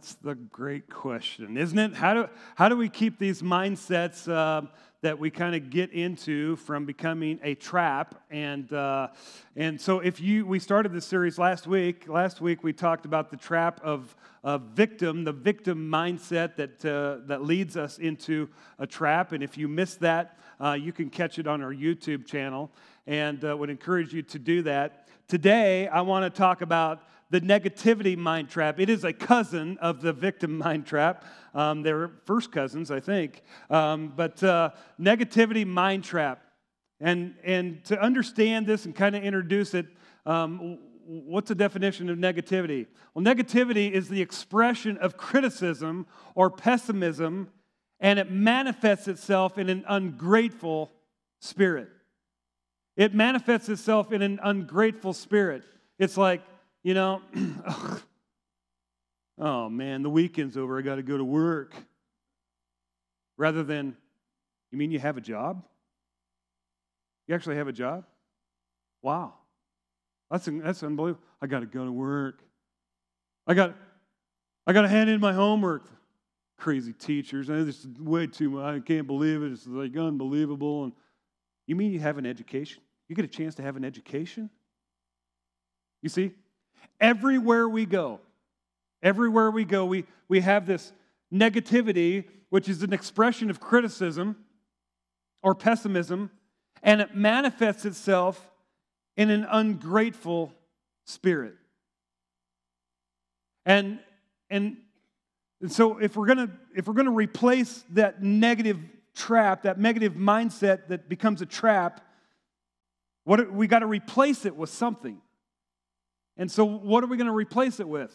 That's the great question, isn't it? How do, how do we keep these mindsets uh, that we kind of get into from becoming a trap? And, uh, and so, if you, we started this series last week. Last week, we talked about the trap of, a victim, the victim mindset that, uh, that leads us into a trap. And if you missed that, uh, you can catch it on our YouTube channel and uh, would encourage you to do that. Today, I want to talk about the negativity mind trap. It is a cousin of the victim mind trap. Um, they're first cousins, I think. Um, but uh, negativity mind trap. And, and to understand this and kind of introduce it, um, what's the definition of negativity? Well, negativity is the expression of criticism or pessimism, and it manifests itself in an ungrateful spirit. It manifests itself in an ungrateful spirit. It's like, you know, oh man, the weekend's over, I got to go to work. Rather than, you mean you have a job? You actually have a job? Wow. That's, that's unbelievable. I got to go to work. I got, I got to hand in my homework. Crazy teachers. This is way too much. I can't believe it. It's like unbelievable. And you mean you have an education? You get a chance to have an education? You see, Everywhere we go, everywhere we go, we, we have this negativity, which is an expression of criticism or pessimism, and it manifests itself in an ungrateful spirit. And, and, and so if we're gonna if we're gonna replace that negative trap, that negative mindset that becomes a trap, what we got to replace it with something. And so, what are we going to replace it with?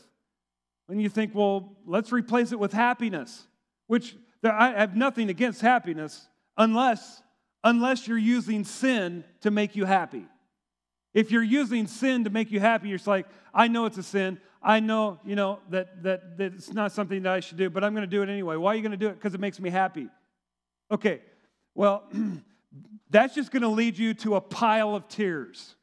When you think, well, let's replace it with happiness, which I have nothing against happiness unless, unless you're using sin to make you happy. If you're using sin to make you happy, you're like, I know it's a sin. I know, you know, that, that, that it's not something that I should do, but I'm going to do it anyway. Why are you going to do it? Because it makes me happy. Okay, well, that's just going to lead you to a pile of tears.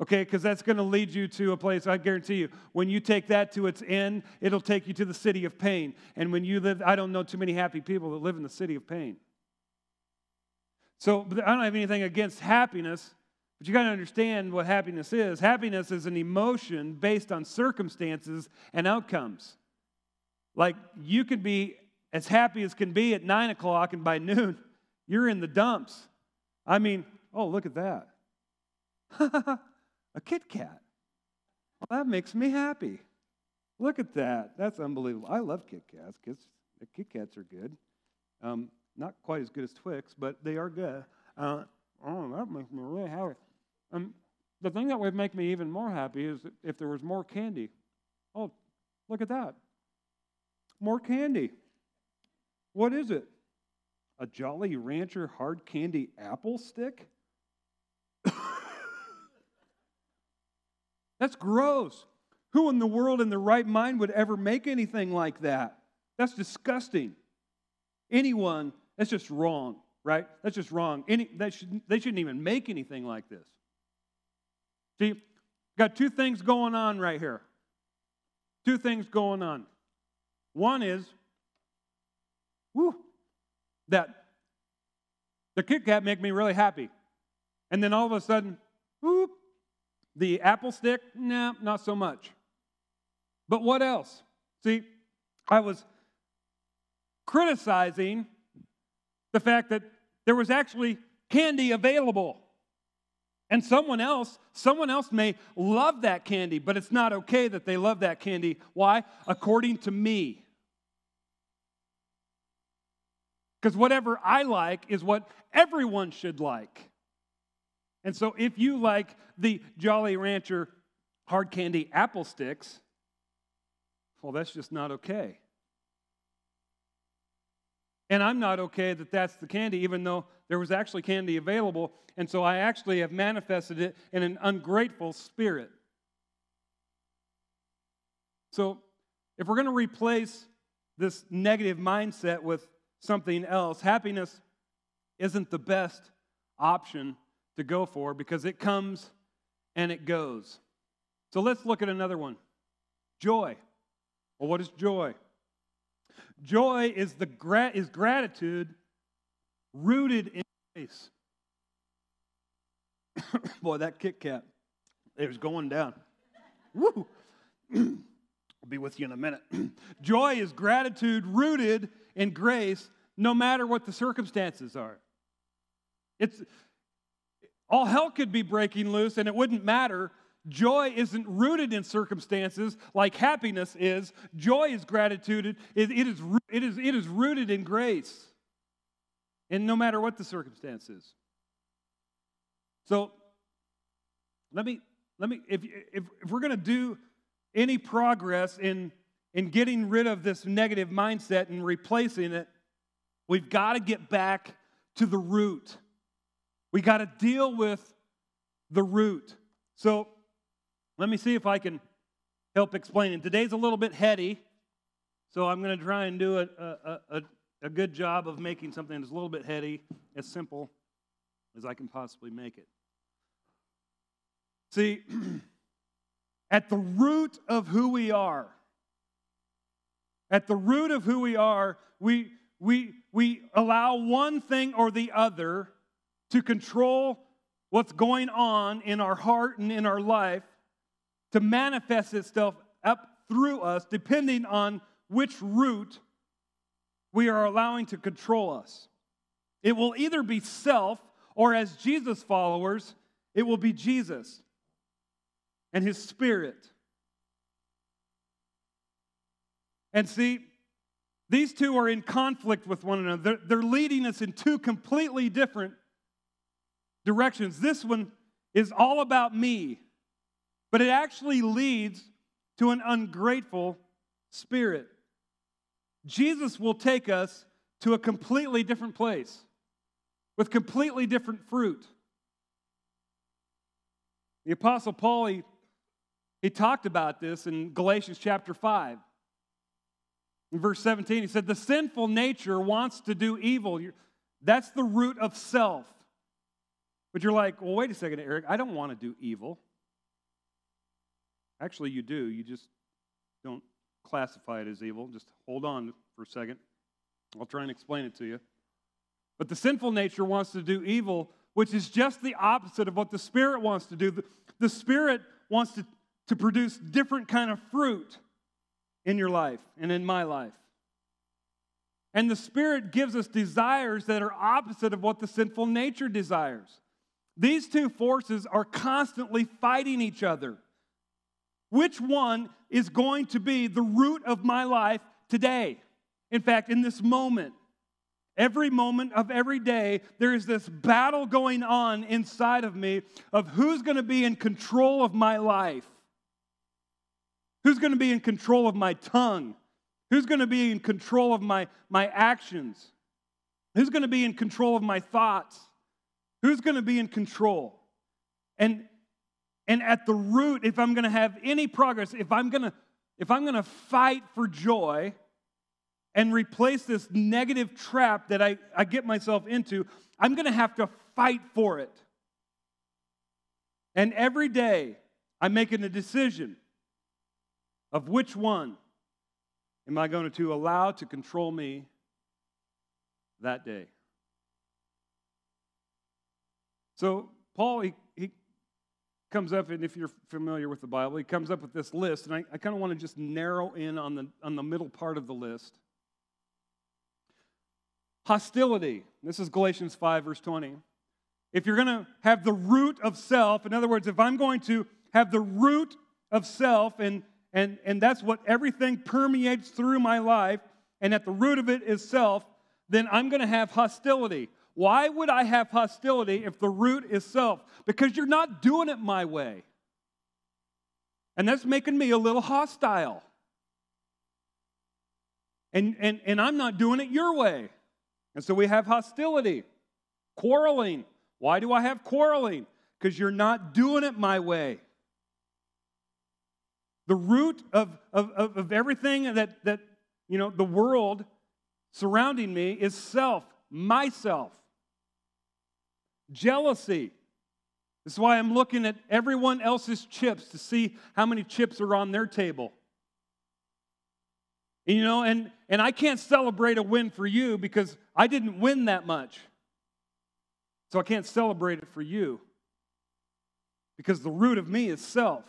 Okay, because that's going to lead you to a place, I guarantee you, when you take that to its end, it'll take you to the city of pain. And when you live, I don't know too many happy people that live in the city of pain. So I don't have anything against happiness, but you got to understand what happiness is. Happiness is an emotion based on circumstances and outcomes. Like you could be as happy as can be at nine o'clock, and by noon, you're in the dumps. I mean, oh, look at that. A Kit Kat. Well, that makes me happy. Look at that. That's unbelievable. I love Kit Kats. Kit, Kit Kats are good. Um, not quite as good as Twix, but they are good. Uh, oh, that makes me really happy. Um, the thing that would make me even more happy is if there was more candy. Oh, look at that. More candy. What is it? A Jolly Rancher hard candy apple stick? That's gross. Who in the world in the right mind would ever make anything like that? That's disgusting. Anyone, that's just wrong, right? That's just wrong. Any, they, should, they shouldn't even make anything like this. See, got two things going on right here. Two things going on. One is, whoo, that the Kit Kat make me really happy. And then all of a sudden, whoop, the apple stick, nah, not so much. But what else? See, I was criticizing the fact that there was actually candy available. And someone else, someone else may love that candy, but it's not okay that they love that candy. Why? According to me. Because whatever I like is what everyone should like. And so if you like the Jolly Rancher hard candy apple sticks, well, that's just not okay. And I'm not okay that that's the candy, even though there was actually candy available. And so I actually have manifested it in an ungrateful spirit. So if we're going to replace this negative mindset with something else, happiness isn't the best option to go for because it comes and it goes. So let's look at another one joy. Well, what is joy? Joy is, the is gratitude rooted in grace. Boy, that Kit Kat, it was going down. Woo! I'll be with you in a minute. Joy is gratitude rooted in grace, no matter what the circumstances are. It's all hell could be breaking loose and it wouldn't matter. Joy isn't rooted in circumstances like happiness is. Joy is gratitude. It, it, is, it, is, it is rooted in grace. And no matter what the circumstances. So let me, let me if, if, if we're going to do any progress in, in getting rid of this negative mindset and replacing it, we've got to get back to the root. We got to deal with the root. So let me see if I can help explain it. Today's a little bit heady, so I'm going to try and do a, a, a, a good job of making something that's a little bit heady, as simple as I can possibly make it. See, at the root of who we are, at the root of who we are, we, we, we allow one thing or the other to control what's going on in our heart and in our life to manifest itself up through us, depending on which root we are allowing to control us. It will either be self, or as Jesus followers, it will be Jesus and his spirit. And see, these two are in conflict with one another. They're, leading us in two completely different directions. This one is all about me, but it actually leads to an ungrateful spirit. Jesus will take us to a completely different place with completely different fruit. The Apostle Paul, he, he talked about this in Galatians chapter 5. In verse 17, he said, The sinful nature wants to do evil. That's the root of self. But you're like, well, wait a second, Eric, I don't want to do evil. Actually, you do. You just don't classify it as evil. Just hold on for a second. I'll try and explain it to you. But the sinful nature wants to do evil, which is just the opposite of what the Spirit wants to do. The, the Spirit wants to, to produce different kind of fruit in your life and in my life. And the Spirit gives us desires that are opposite of what the sinful nature desires. These two forces are constantly fighting each other. Which one is going to be the root of my life today? In fact, in this moment, every moment of every day, there is this battle going on inside of me of who's going to be in control of my life. Who's going to be in control of my tongue? Who's going to be in control of my, my actions? Who's going to be in control of my thoughts? Who's going to be in control? And and at the root, if I'm going to have any progress, if I'm going to if I'm going to fight for joy and replace this negative trap that I, I get myself into, I'm going to have to fight for it. And every day, I'm making a decision of which one am I going to allow to control me that day. So Paul, he, he comes up, and if you're familiar with the Bible, he comes up with this list, and I, I kind of want to just narrow in on the, on the middle part of the list. Hostility. This is Galatians 5, verse 20. If you're going to have the root of self, in other words, if I'm going to have the root of self, and, and, and that's what everything permeates through my life, and at the root of it is self, then I'm going to have hostility. Why would I have hostility if the root is self? Because you're not doing it my way. And that's making me a little hostile. And, and, and I'm not doing it your way. And so we have hostility, quarreling. Why do I have quarreling? Because you're not doing it my way. The root of, of, of everything that, that, you know, the world surrounding me is self, myself. Jealousy. This is why I'm looking at everyone else's chips to see how many chips are on their table. And, you know, and, and I can't celebrate a win for you because I didn't win that much. So I can't celebrate it for you because the root of me is self.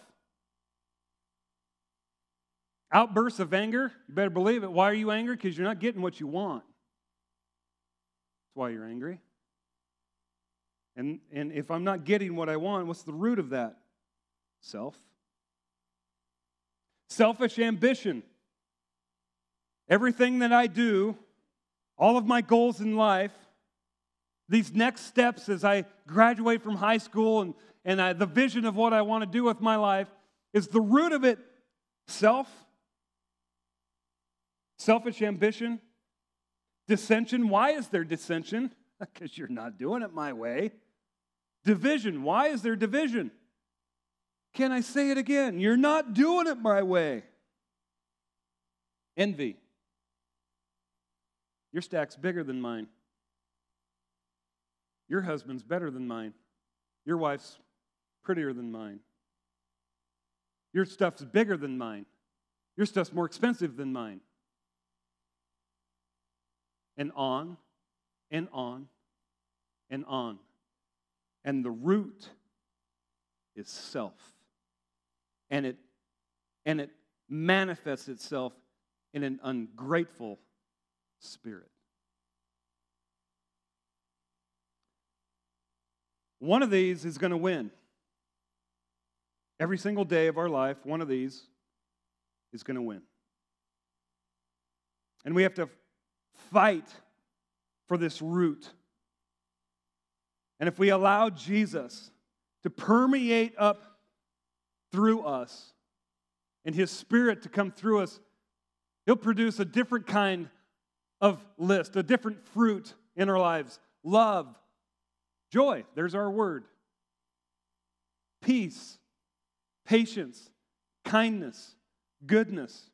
Outbursts of anger, you better believe it. Why are you angry? Because you're not getting what you want. That's why you're angry. And, and if I'm not getting what I want, what's the root of that? Self. Selfish ambition. Everything that I do, all of my goals in life, these next steps as I graduate from high school and, and I, the vision of what I want to do with my life, is the root of it self? Selfish ambition? Dissension. Why is there dissension? Because you're not doing it my way. Division. Why is there division? Can I say it again? You're not doing it my way. Envy. Your stack's bigger than mine. Your husband's better than mine. Your wife's prettier than mine. Your stuff's bigger than mine. Your stuff's more expensive than mine and on and on and on. And the root is self. And it and it manifests itself in an ungrateful spirit. One of these is going to win. Every single day of our life, one of these is going to win. And we have to fight for this root. And if we allow Jesus to permeate up through us and his spirit to come through us, he'll produce a different kind of list, a different fruit in our lives love, joy, there's our word, peace, patience, kindness, goodness,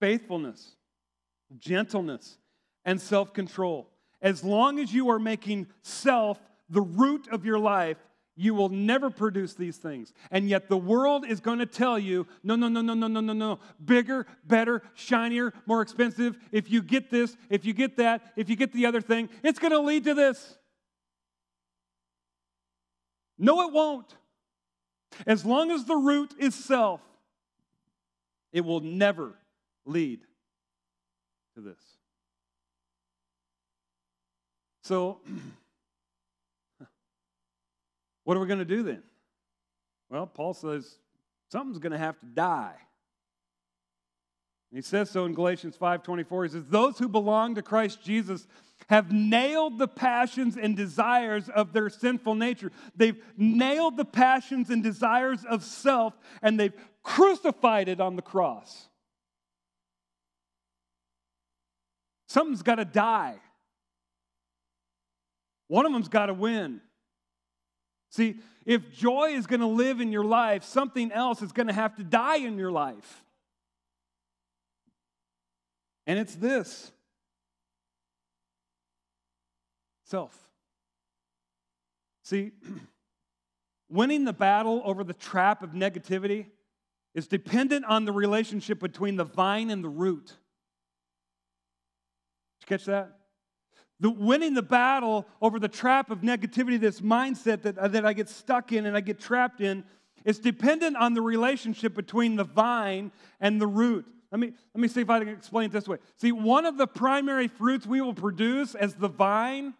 faithfulness, gentleness and self control. As long as you are making self the root of your life, you will never produce these things. And yet the world is going to tell you no, no, no, no, no, no, no, no. Bigger, better, shinier, more expensive. If you get this, if you get that, if you get the other thing, it's going to lead to this. No, it won't. As long as the root is self, it will never lead to this. So, what are we going to do then? Well, Paul says something's going to have to die. And he says so in Galatians 5:24. He says, "Those who belong to Christ Jesus have nailed the passions and desires of their sinful nature. They've nailed the passions and desires of self and they've crucified it on the cross. Something's got to die. One of them's got to win. See, if joy is going to live in your life, something else is going to have to die in your life. And it's this self. See, winning the battle over the trap of negativity is dependent on the relationship between the vine and the root. Did you catch that? The winning the battle over the trap of negativity, this mindset that, uh, that I get stuck in and I get trapped in, is dependent on the relationship between the vine and the root. Let me, let me see if I can explain it this way. See, one of the primary fruits we will produce as the vine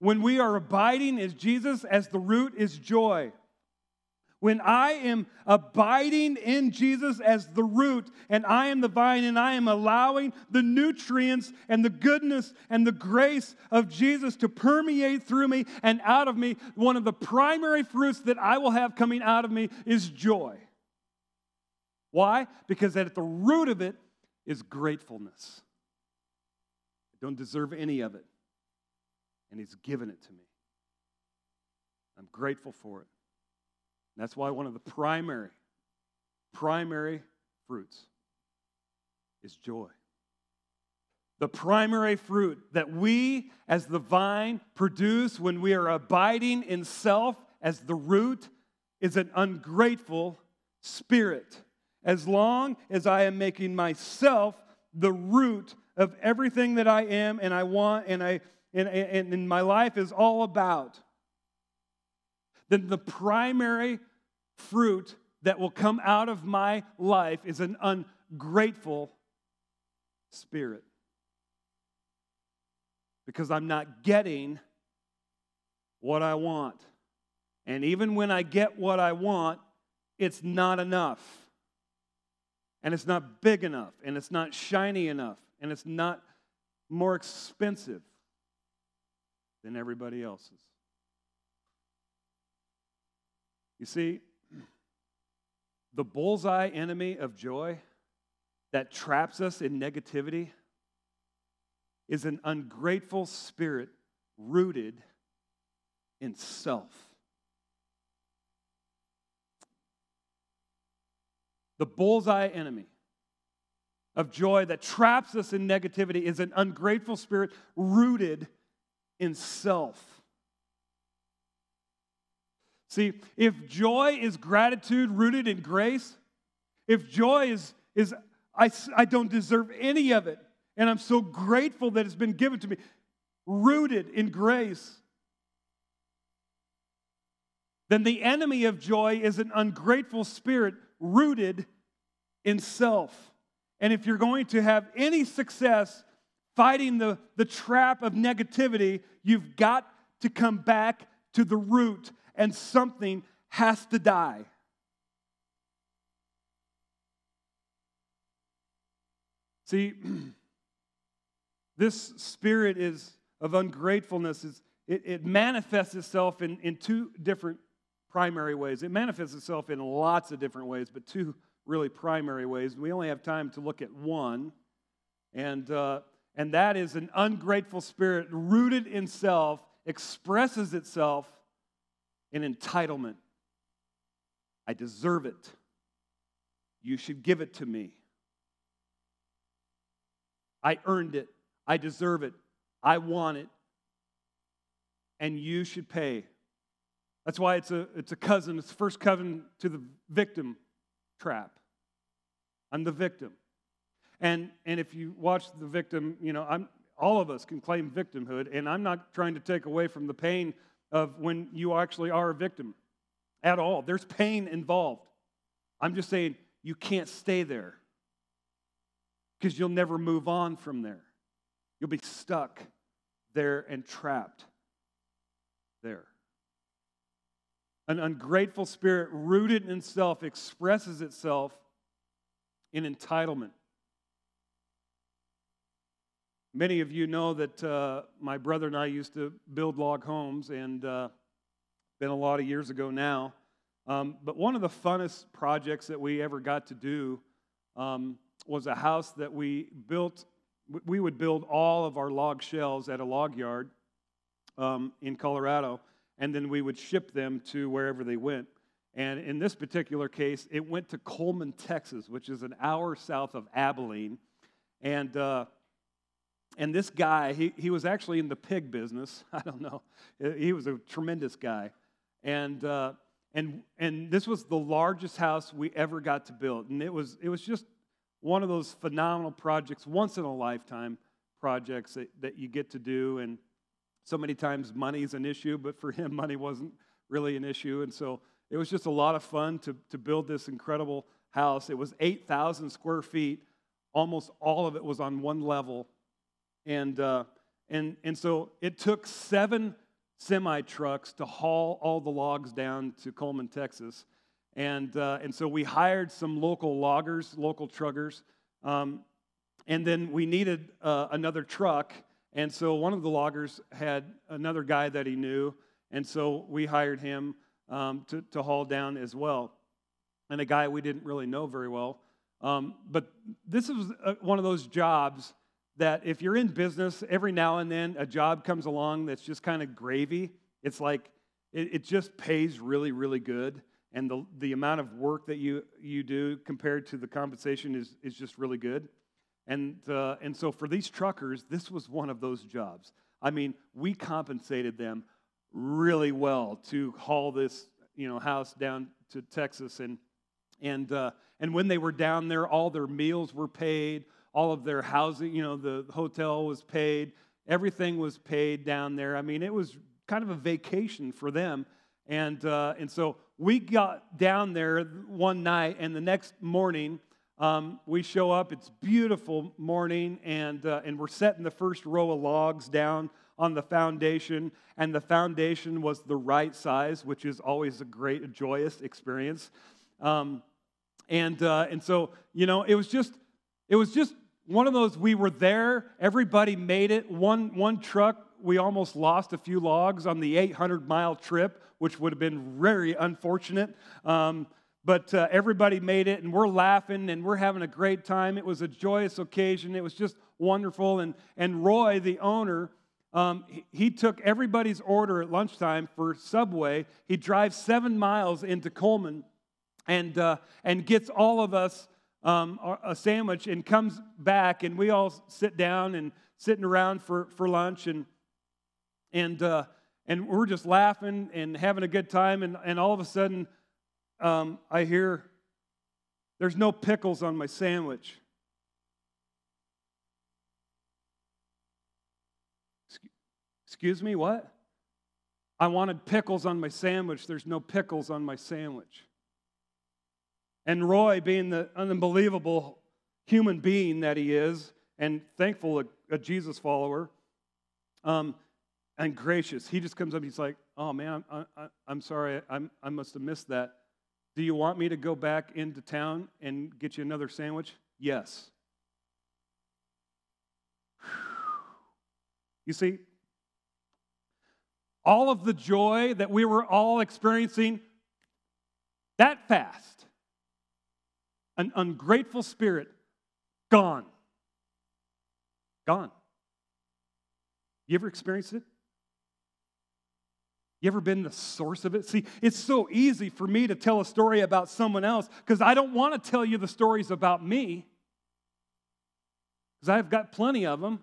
when we are abiding as Jesus, as the root, is joy. When I am abiding in Jesus as the root and I am the vine and I am allowing the nutrients and the goodness and the grace of Jesus to permeate through me and out of me, one of the primary fruits that I will have coming out of me is joy. Why? Because at the root of it is gratefulness. I don't deserve any of it, and He's given it to me. I'm grateful for it. That's why one of the primary, primary fruits is joy. The primary fruit that we as the vine produce when we are abiding in self as the root is an ungrateful spirit. As long as I am making myself the root of everything that I am and I want and I and, and, and my life is all about, then the primary fruit that will come out of my life is an ungrateful spirit. Because I'm not getting what I want. And even when I get what I want, it's not enough. And it's not big enough. And it's not shiny enough. And it's not more expensive than everybody else's. You see, the bullseye enemy of joy that traps us in negativity is an ungrateful spirit rooted in self. The bullseye enemy of joy that traps us in negativity is an ungrateful spirit rooted in self. See, if joy is gratitude rooted in grace, if joy is, is I, I don't deserve any of it, and I'm so grateful that it's been given to me, rooted in grace, then the enemy of joy is an ungrateful spirit rooted in self. And if you're going to have any success fighting the, the trap of negativity, you've got to come back to the root and something has to die. See, this spirit is of ungratefulness is it, it manifests itself in, in two different primary ways. It manifests itself in lots of different ways, but two really primary ways. We only have time to look at one, and uh, and that is an ungrateful spirit rooted in self expresses itself an entitlement. I deserve it. You should give it to me. I earned it. I deserve it. I want it. And you should pay. That's why it's a, it's a cousin. It's the first cousin to the victim trap. I'm the victim. And, and if you watch the victim, you know, I'm, all of us can claim victimhood, and I'm not trying to take away from the pain of when you actually are a victim at all. There's pain involved. I'm just saying you can't stay there because you'll never move on from there. You'll be stuck there and trapped there. An ungrateful spirit rooted in self expresses itself in entitlement. Many of you know that uh, my brother and I used to build log homes, and uh, been a lot of years ago now. Um, but one of the funnest projects that we ever got to do um, was a house that we built. We would build all of our log shells at a log yard um, in Colorado, and then we would ship them to wherever they went. And in this particular case, it went to Coleman, Texas, which is an hour south of Abilene. And uh, and this guy, he, he was actually in the pig business. I don't know. He was a tremendous guy. And, uh, and, and this was the largest house we ever got to build. And it was, it was just one of those phenomenal projects, once in a lifetime projects that, that you get to do. And so many times money is an issue, but for him, money wasn't really an issue. And so it was just a lot of fun to, to build this incredible house. It was 8,000 square feet. Almost all of it was on one level and, uh, and, and so it took seven semi trucks to haul all the logs down to Coleman, Texas. And, uh, and so we hired some local loggers, local truggers. Um, and then we needed uh, another truck. And so one of the loggers had another guy that he knew. And so we hired him um, to, to haul down as well. And a guy we didn't really know very well. Um, but this was uh, one of those jobs that if you're in business, every now and then a job comes along that's just kind of gravy. It's like it, it, just pays really, really good. And the, the amount of work that you, you do compared to the compensation is, is just really good. And, uh, and so for these truckers, this was one of those jobs. I mean, we compensated them really well to haul this you know, house down to Texas. And, and, uh, and when they were down there, all their meals were paid, all of their housing, you know, the hotel was paid, everything was paid down there. I mean, it was kind of a vacation for them. And, uh, and so we got down there one night, and the next morning, um, we show up. It's beautiful morning, and, uh, and we're setting the first row of logs down on the foundation, and the foundation was the right size, which is always a great, joyous experience. Um, and, uh, and so, you know, it was just, it was just one of those, we were there, everybody made it. One, one truck, we almost lost a few logs on the 800 mile trip, which would have been very unfortunate. Um, but uh, everybody made it, and we're laughing and we're having a great time. It was a joyous occasion. It was just wonderful. And, and Roy, the owner, um, he, he, took everybody's order at lunchtime for Subway. He drives seven miles into Coleman and, uh, and gets all of us um, a sandwich and comes back, and we all sit down and sitting around for, for lunch. And, and, uh, and we're just laughing and having a good time. And, and all of a sudden, um, I hear, There's no pickles on my sandwich. Excuse me, what? I wanted pickles on my sandwich. There's no pickles on my sandwich. And Roy, being the unbelievable human being that he is, and thankful a, a Jesus follower, um, and gracious, he just comes up. He's like, "Oh man, I'm, I'm sorry. I'm, I must have missed that. Do you want me to go back into town and get you another sandwich? Yes. You see, all of the joy that we were all experiencing that fast, an ungrateful spirit, gone. Gone. You ever experienced it? You ever been the source of it? See, it's so easy for me to tell a story about someone else because I don't want to tell you the stories about me because I've got plenty of them.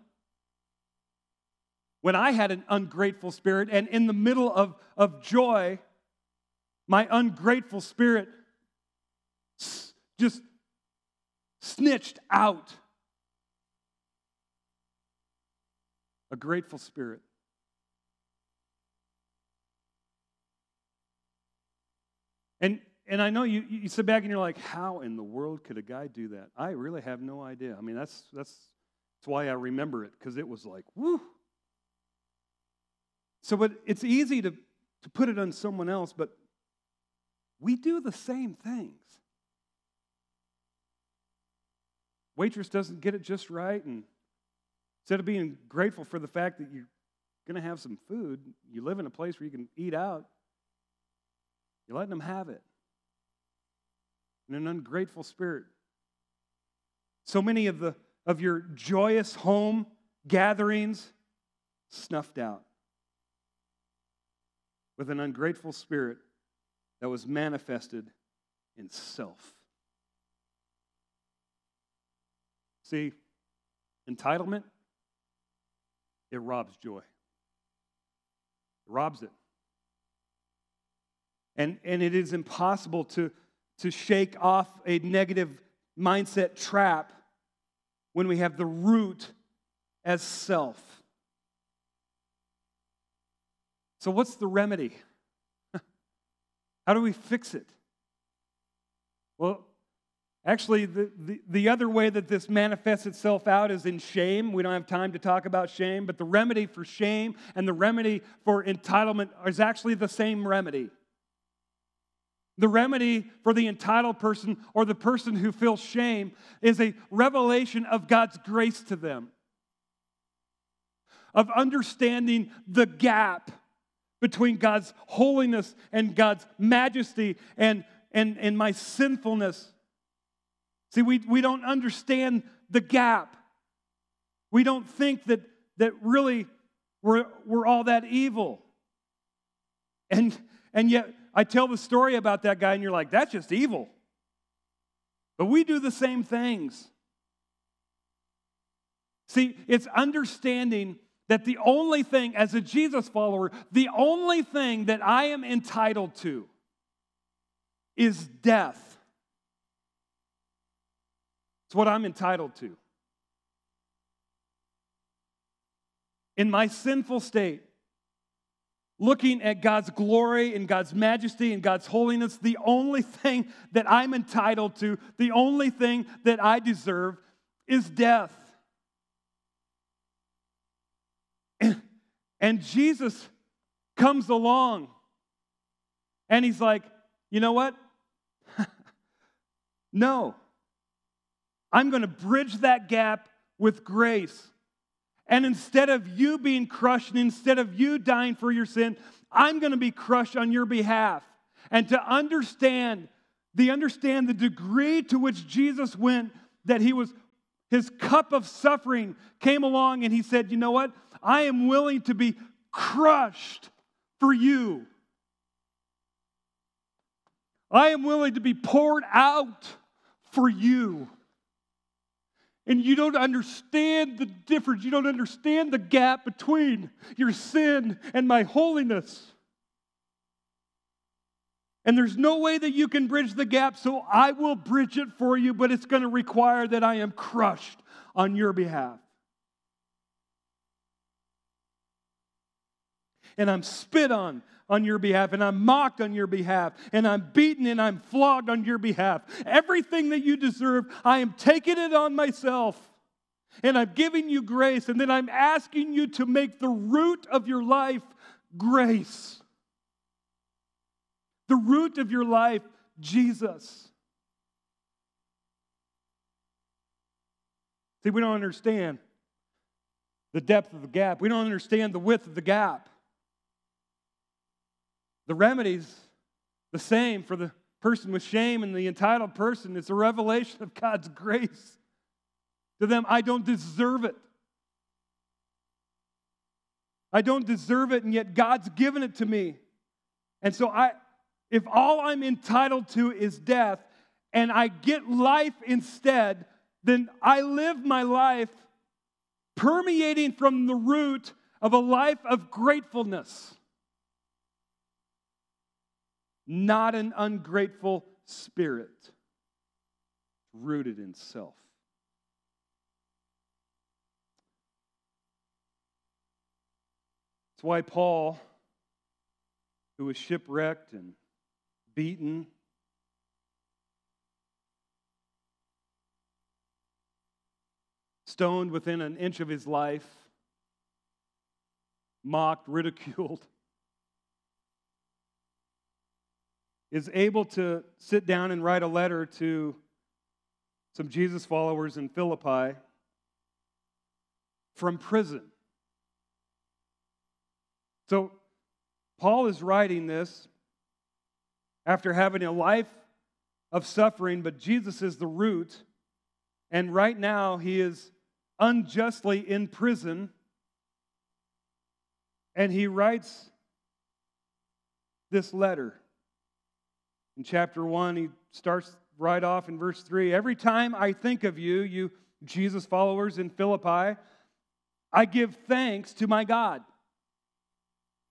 When I had an ungrateful spirit, and in the middle of, of joy, my ungrateful spirit just snitched out a grateful spirit. And, and I know you, you sit back and you're like, how in the world could a guy do that? I really have no idea. I mean, that's, that's, that's why I remember it, because it was like, whoo. So, but it's easy to, to put it on someone else, but we do the same things. Waitress doesn't get it just right, and instead of being grateful for the fact that you're going to have some food, you live in a place where you can eat out, you're letting them have it in an ungrateful spirit. So many of, the, of your joyous home gatherings snuffed out with an ungrateful spirit that was manifested in self. See, entitlement, it robs joy. It robs it. And, and it is impossible to, to shake off a negative mindset trap when we have the root as self. So, what's the remedy? How do we fix it? Well, actually, the, the, the, other way that this manifests itself out is in shame. We don't have time to talk about shame, but the remedy for shame and the remedy for entitlement is actually the same remedy. The remedy for the entitled person or the person who feels shame is a revelation of God's grace to them, of understanding the gap between God's holiness and God's majesty and, and, and my sinfulness. See, we, we don't understand the gap. We don't think that, that really we're, we're all that evil. And, and yet, I tell the story about that guy, and you're like, that's just evil. But we do the same things. See, it's understanding that the only thing, as a Jesus follower, the only thing that I am entitled to is death. It's what I'm entitled to. In my sinful state, looking at God's glory and God's majesty and God's holiness, the only thing that I'm entitled to, the only thing that I deserve is death. And, and Jesus comes along and he's like, you know what? no. I'm going to bridge that gap with grace. And instead of you being crushed, and instead of you dying for your sin, I'm going to be crushed on your behalf. And to understand, the understand the degree to which Jesus went, that he was his cup of suffering came along and he said, You know what? I am willing to be crushed for you. I am willing to be poured out for you. And you don't understand the difference. You don't understand the gap between your sin and my holiness. And there's no way that you can bridge the gap, so I will bridge it for you, but it's going to require that I am crushed on your behalf. And I'm spit on on your behalf, and I'm mocked on your behalf, and I'm beaten and I'm flogged on your behalf. Everything that you deserve, I am taking it on myself. And I'm giving you grace, and then I'm asking you to make the root of your life grace. The root of your life, Jesus. See, we don't understand the depth of the gap. We don't understand the width of the gap. The remedy's the same for the person with shame and the entitled person. It's a revelation of God's grace to them. I don't deserve it. I don't deserve it, and yet God's given it to me. And so I if all I'm entitled to is death and I get life instead, then I live my life permeating from the root of a life of gratefulness not an ungrateful spirit rooted in self. That's why Paul, who was shipwrecked and beaten, stoned within an inch of his life, mocked, ridiculed, is able to sit down and write a letter to some Jesus followers in Philippi from prison. So, Paul is writing this after having a life of suffering, but Jesus is the root. And right now, he is unjustly in prison. And he writes this letter. In chapter 1, he starts right off in verse 3 Every time I think of you, you Jesus followers in Philippi, I give thanks to my God.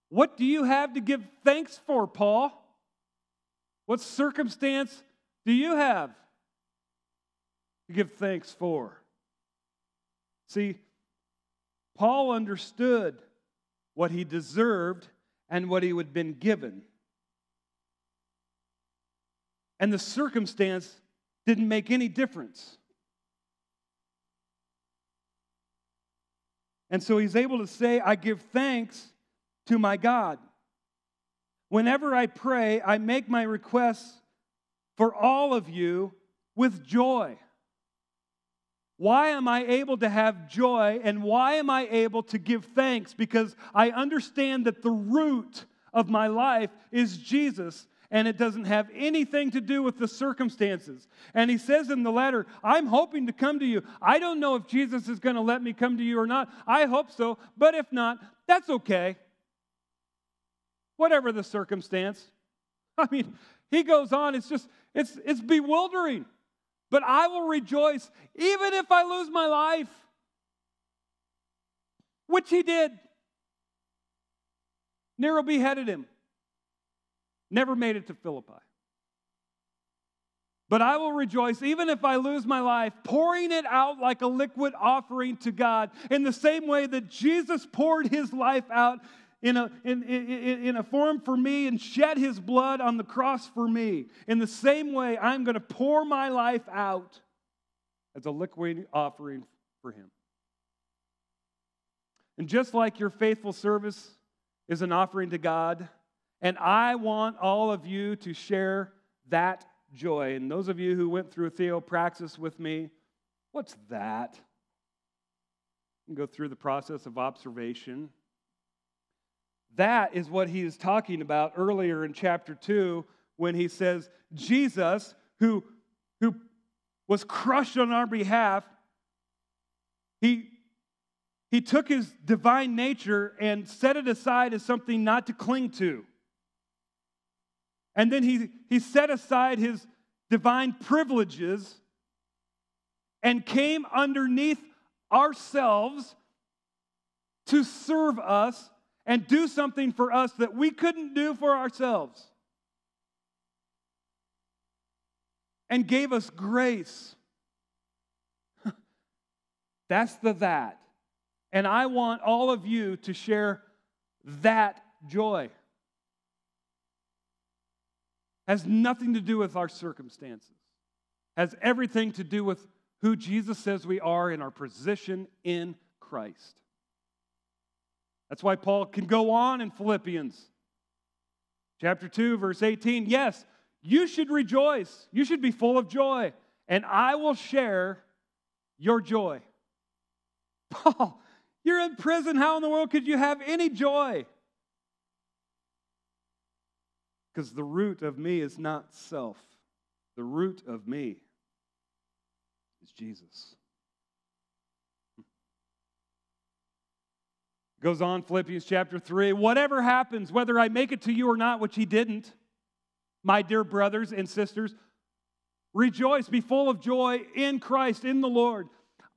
What do you have to give thanks for, Paul? What circumstance do you have to give thanks for? See, Paul understood what he deserved and what he had been given. And the circumstance didn't make any difference. And so he's able to say, I give thanks to my God. Whenever I pray, I make my requests for all of you with joy. Why am I able to have joy and why am I able to give thanks? Because I understand that the root of my life is Jesus and it doesn't have anything to do with the circumstances. And he says in the letter, I'm hoping to come to you. I don't know if Jesus is going to let me come to you or not. I hope so, but if not, that's okay. Whatever the circumstance. I mean, he goes on, it's just, it's, it's bewildering. But I will rejoice even if I lose my life, which he did. Nero beheaded him. Never made it to Philippi. But I will rejoice even if I lose my life, pouring it out like a liquid offering to God, in the same way that Jesus poured his life out in a, in, in, in a form for me and shed his blood on the cross for me. In the same way, I'm going to pour my life out as a liquid offering for him. And just like your faithful service is an offering to God, and I want all of you to share that joy. And those of you who went through theopraxis with me, what's that? Go through the process of observation. That is what he is talking about earlier in chapter 2 when he says, Jesus, who, who was crushed on our behalf, he, he took his divine nature and set it aside as something not to cling to. And then he, he set aside his divine privileges and came underneath ourselves to serve us and do something for us that we couldn't do for ourselves. And gave us grace. That's the that. And I want all of you to share that joy has nothing to do with our circumstances, has everything to do with who Jesus says we are in our position in Christ. That's why Paul can go on in Philippians chapter 2, verse 18. Yes, you should rejoice, you should be full of joy, and I will share your joy. Paul, you're in prison. How in the world could you have any joy? Because the root of me is not self, the root of me is Jesus. Hmm. Goes on, Philippians chapter 3. Whatever happens, whether I make it to you or not, which he didn't, my dear brothers and sisters, rejoice, be full of joy in Christ, in the Lord.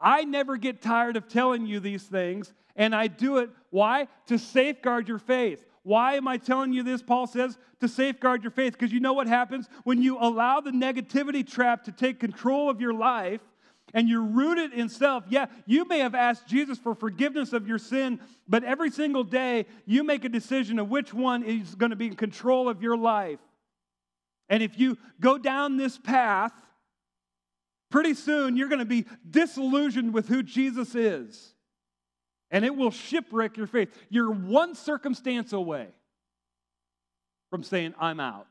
I never get tired of telling you these things, and I do it. Why? To safeguard your faith. Why am I telling you this? Paul says to safeguard your faith. Because you know what happens when you allow the negativity trap to take control of your life and you're rooted in self. Yeah, you may have asked Jesus for forgiveness of your sin, but every single day you make a decision of which one is going to be in control of your life. And if you go down this path, pretty soon you're going to be disillusioned with who Jesus is and it will shipwreck your faith. You're one circumstance away from saying, I'm out.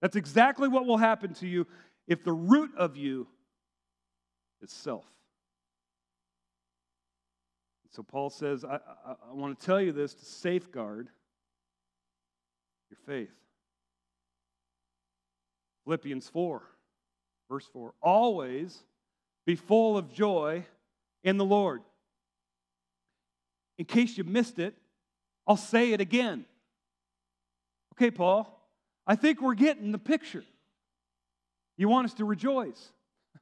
That's exactly what will happen to you if the root of you is self. So Paul says, I, I, I want to tell you this to safeguard your faith. Philippians 4, verse 4. Always be full of joy in the Lord. In case you missed it, I'll say it again. Okay, Paul, I think we're getting the picture. You want us to rejoice.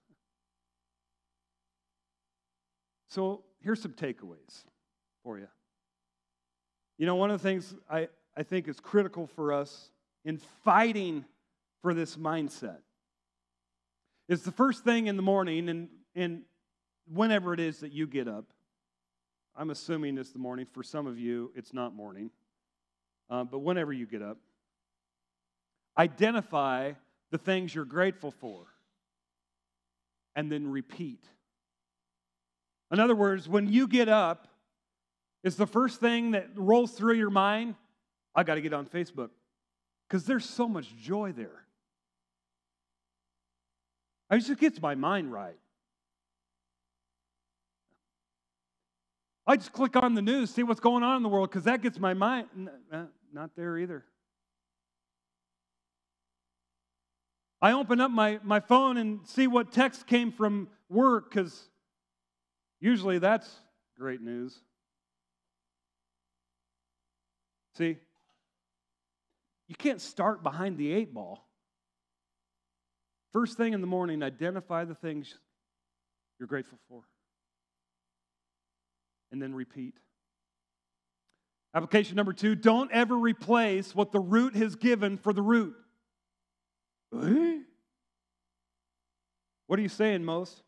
so here's some takeaways for you. You know, one of the things I, I think is critical for us in fighting for this mindset it's the first thing in the morning, and, and whenever it is that you get up, I'm assuming it's the morning. For some of you, it's not morning. Uh, but whenever you get up, identify the things you're grateful for and then repeat. In other words, when you get up, is the first thing that rolls through your mind, I got to get on Facebook because there's so much joy there. It just gets my mind right. I just click on the news, see what's going on in the world, because that gets my mind. Uh, not there either. I open up my, my phone and see what text came from work, because usually that's great news. See, you can't start behind the eight ball. First thing in the morning, identify the things you're grateful for. And then repeat. Application number two don't ever replace what the root has given for the root. What are you saying, Mose?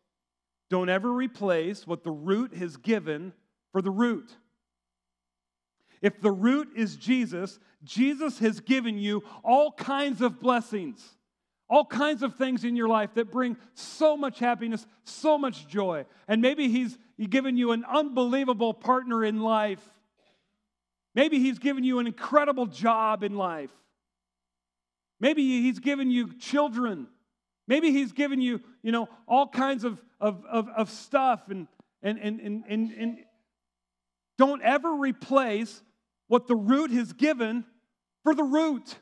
Don't ever replace what the root has given for the root. If the root is Jesus, Jesus has given you all kinds of blessings, all kinds of things in your life that bring so much happiness, so much joy. And maybe He's given you an unbelievable partner in life. Maybe He's given you an incredible job in life. Maybe He's given you children. Maybe He's given you, you know, all kinds of, of, of, of stuff. And, and, and, and, and, and don't ever replace what the root has given for the root.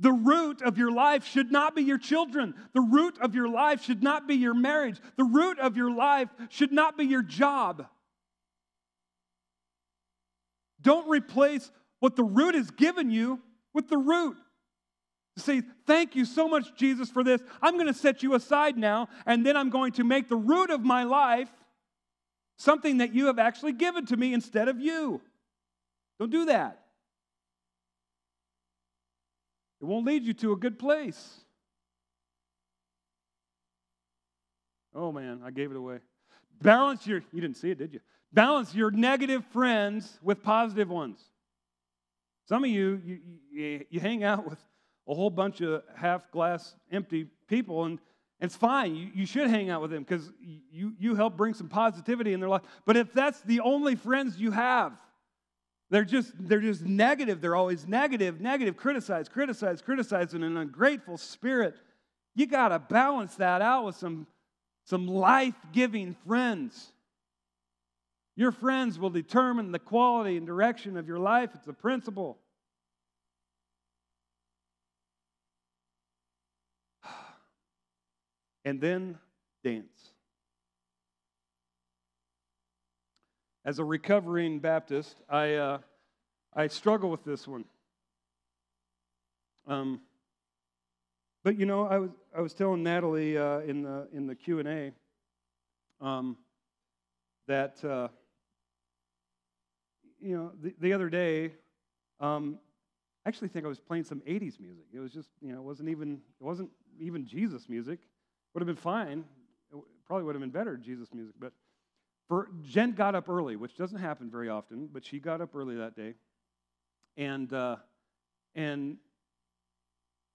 The root of your life should not be your children. The root of your life should not be your marriage. The root of your life should not be your job. Don't replace what the root has given you with the root. Say, thank you so much, Jesus, for this. I'm going to set you aside now, and then I'm going to make the root of my life something that you have actually given to me instead of you. Don't do that. It won't lead you to a good place. Oh man, I gave it away. Balance your, you didn't see it, did you? Balance your negative friends with positive ones. Some of you, you, you, you hang out with a whole bunch of half glass empty people, and it's fine. You, you should hang out with them because you, you help bring some positivity in their life. But if that's the only friends you have, they're just, they're just negative. They're always negative, negative, criticize, criticize, criticize in an ungrateful spirit. You got to balance that out with some, some life giving friends. Your friends will determine the quality and direction of your life. It's a principle. and then dance. As a recovering Baptist, I, uh, I struggle with this one. Um, but you know, I was, I was telling Natalie uh, in the, in the Q&A um, that, uh, you know, the, the other day, um, I actually think I was playing some 80s music. It was just, you know, it wasn't even, it wasn't even Jesus music. Would have been fine. It probably would have been better, Jesus music. But Jen got up early, which doesn't happen very often, but she got up early that day. And, uh, and,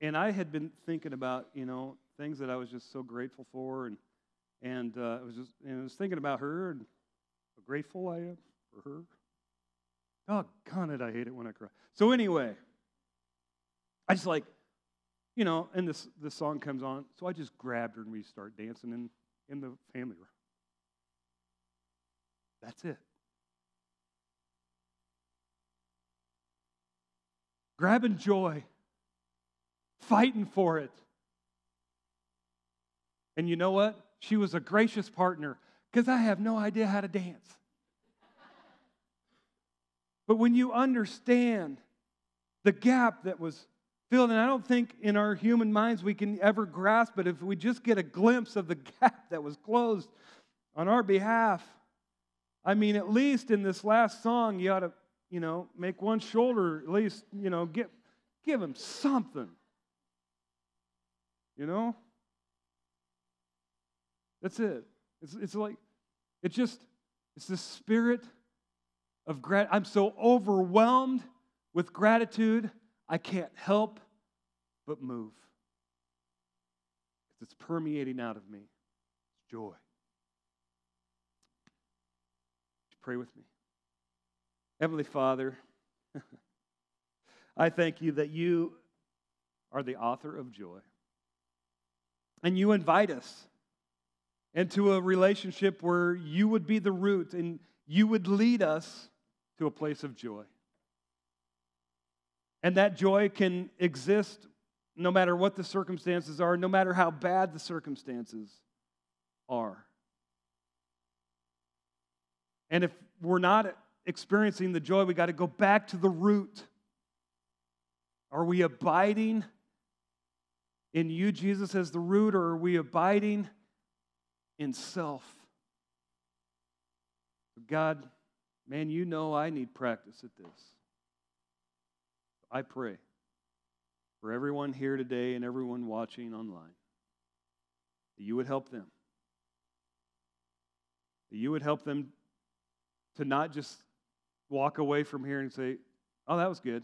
and I had been thinking about, you know, things that I was just so grateful for. And, and uh, I was just, and I was thinking about her and how grateful I am for her. God, it, I hate it when I cry. So anyway, I just like you know, and this, this song comes on. So I just grabbed her and we start dancing in, in the family room. That's it. Grabbing joy, fighting for it. And you know what? She was a gracious partner because I have no idea how to dance. but when you understand the gap that was filled. And I don't think in our human minds we can ever grasp it. If we just get a glimpse of the gap that was closed on our behalf, I mean, at least in this last song, you ought to, you know, make one shoulder, at least, you know, give, give him something. You know? That's it. It's, it's like, it's just, it's the spirit of gratitude. I'm so overwhelmed with gratitude I can't help but move. It's permeating out of me. It's joy. Pray with me. Heavenly Father, I thank you that you are the author of joy. And you invite us into a relationship where you would be the root and you would lead us to a place of joy. And that joy can exist no matter what the circumstances are, no matter how bad the circumstances are. And if we're not experiencing the joy, we got to go back to the root. Are we abiding in you, Jesus, as the root, or are we abiding in self? God, man, you know I need practice at this. I pray for everyone here today and everyone watching online. That you would help them. That you would help them to not just walk away from here and say, oh, that was good,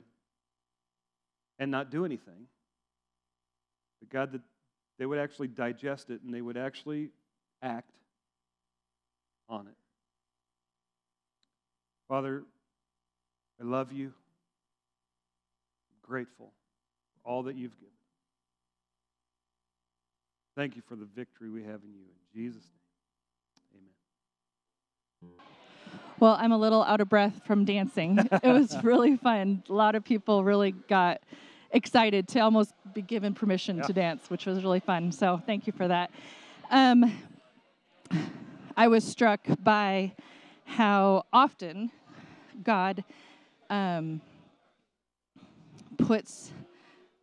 and not do anything. But God, that they would actually digest it and they would actually act on it. Father, I love you. I'm grateful for all that you've given. Thank you for the victory we have in you. In Jesus' name, amen. Well, I'm a little out of breath from dancing. it was really fun. A lot of people really got excited to almost be given permission yeah. to dance, which was really fun. So thank you for that. Um, I was struck by how often God um, puts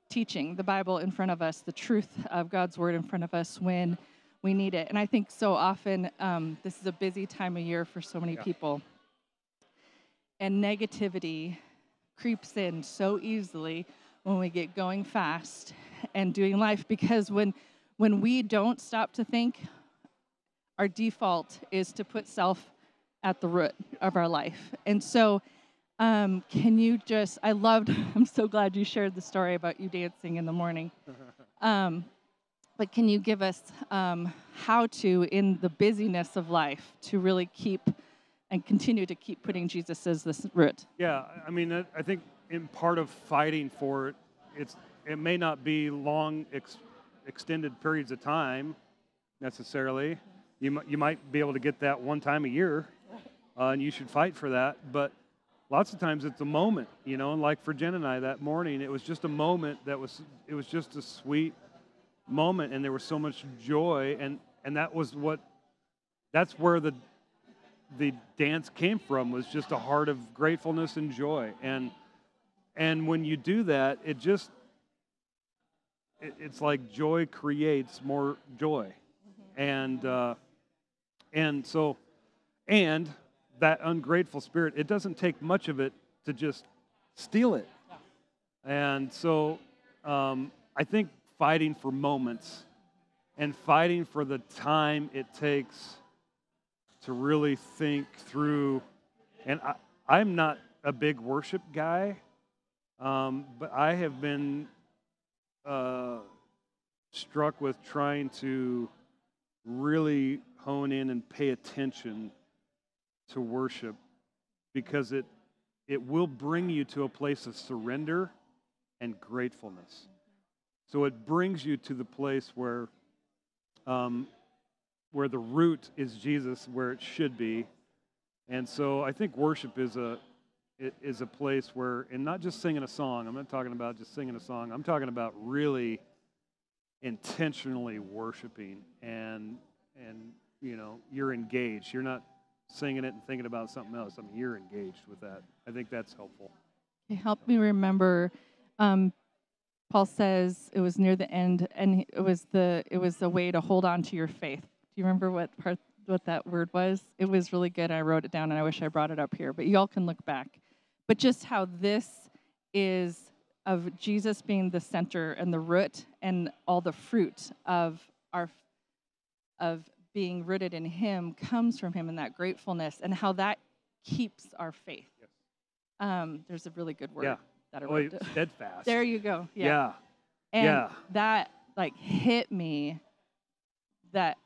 teaching the Bible in front of us, the truth of God's word in front of us when we need it. And I think so often um, this is a busy time of year for so many yeah. people. And negativity creeps in so easily when we get going fast and doing life because when when we don't stop to think our default is to put self at the root of our life and so um, can you just i loved i'm so glad you shared the story about you dancing in the morning um, but can you give us um, how to in the busyness of life to really keep and continue to keep putting jesus as the root yeah i mean i think in part of fighting for it, it's it may not be long ex, extended periods of time necessarily. You you might be able to get that one time a year, uh, and you should fight for that. But lots of times it's a moment, you know. And like for Jen and I that morning, it was just a moment that was it was just a sweet moment, and there was so much joy, and and that was what that's where the the dance came from was just a heart of gratefulness and joy and and when you do that, it just, it, it's like joy creates more joy. Mm-hmm. And, uh, and so, and that ungrateful spirit, it doesn't take much of it to just steal it. Yeah. And so um, I think fighting for moments and fighting for the time it takes to really think through, and I, I'm not a big worship guy. Um, but I have been uh, struck with trying to really hone in and pay attention to worship because it, it will bring you to a place of surrender and gratefulness. So it brings you to the place where, um, where the root is Jesus, where it should be. And so I think worship is a, is a place where, and not just singing a song, I'm not talking about just singing a song, I'm talking about really intentionally worshiping and, and you know, you're engaged. You're not singing it and thinking about something else. I mean, you're engaged with that. I think that's helpful. It helped me remember. Um, Paul says it was near the end, and it was the it was a way to hold on to your faith. Do you remember what part what that word was? It was really good. I wrote it down, and I wish I brought it up here. But y'all can look back but just how this is of Jesus being the center and the root and all the fruit of our of being rooted in him comes from him and that gratefulness and how that keeps our faith. Um, there's a really good word yeah. That. Oh, steadfast. there you go. Yeah. yeah. And yeah. that like hit me that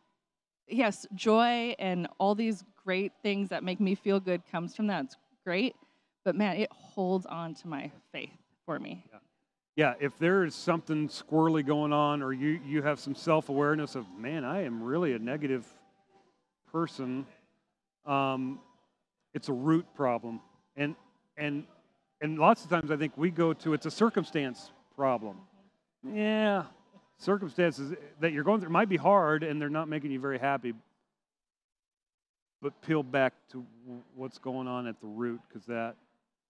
yes, joy and all these great things that make me feel good comes from that. It's great. But man, it holds on to my faith for me. Yeah. Yeah, if there is something squirrely going on, or you, you have some self awareness of, man, I am really a negative person, um, it's a root problem. And, and, and lots of times I think we go to it's a circumstance problem. Yeah, circumstances that you're going through might be hard and they're not making you very happy. But peel back to what's going on at the root because that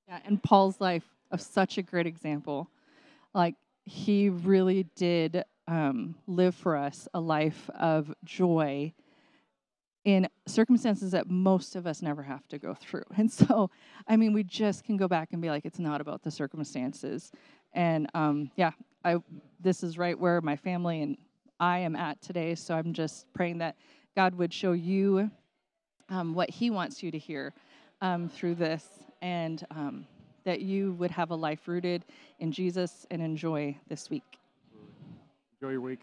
yeah, and Paul's life of such a great example. Like he really did um, live for us a life of joy in circumstances that most of us never have to go through. And so, I mean, we just can go back and be like, it's not about the circumstances. And um, yeah, I this is right where my family and I am at today. So I'm just praying that God would show you um, what He wants you to hear um, through this, and um, that you would have a life rooted in Jesus and enjoy this week. Enjoy your week.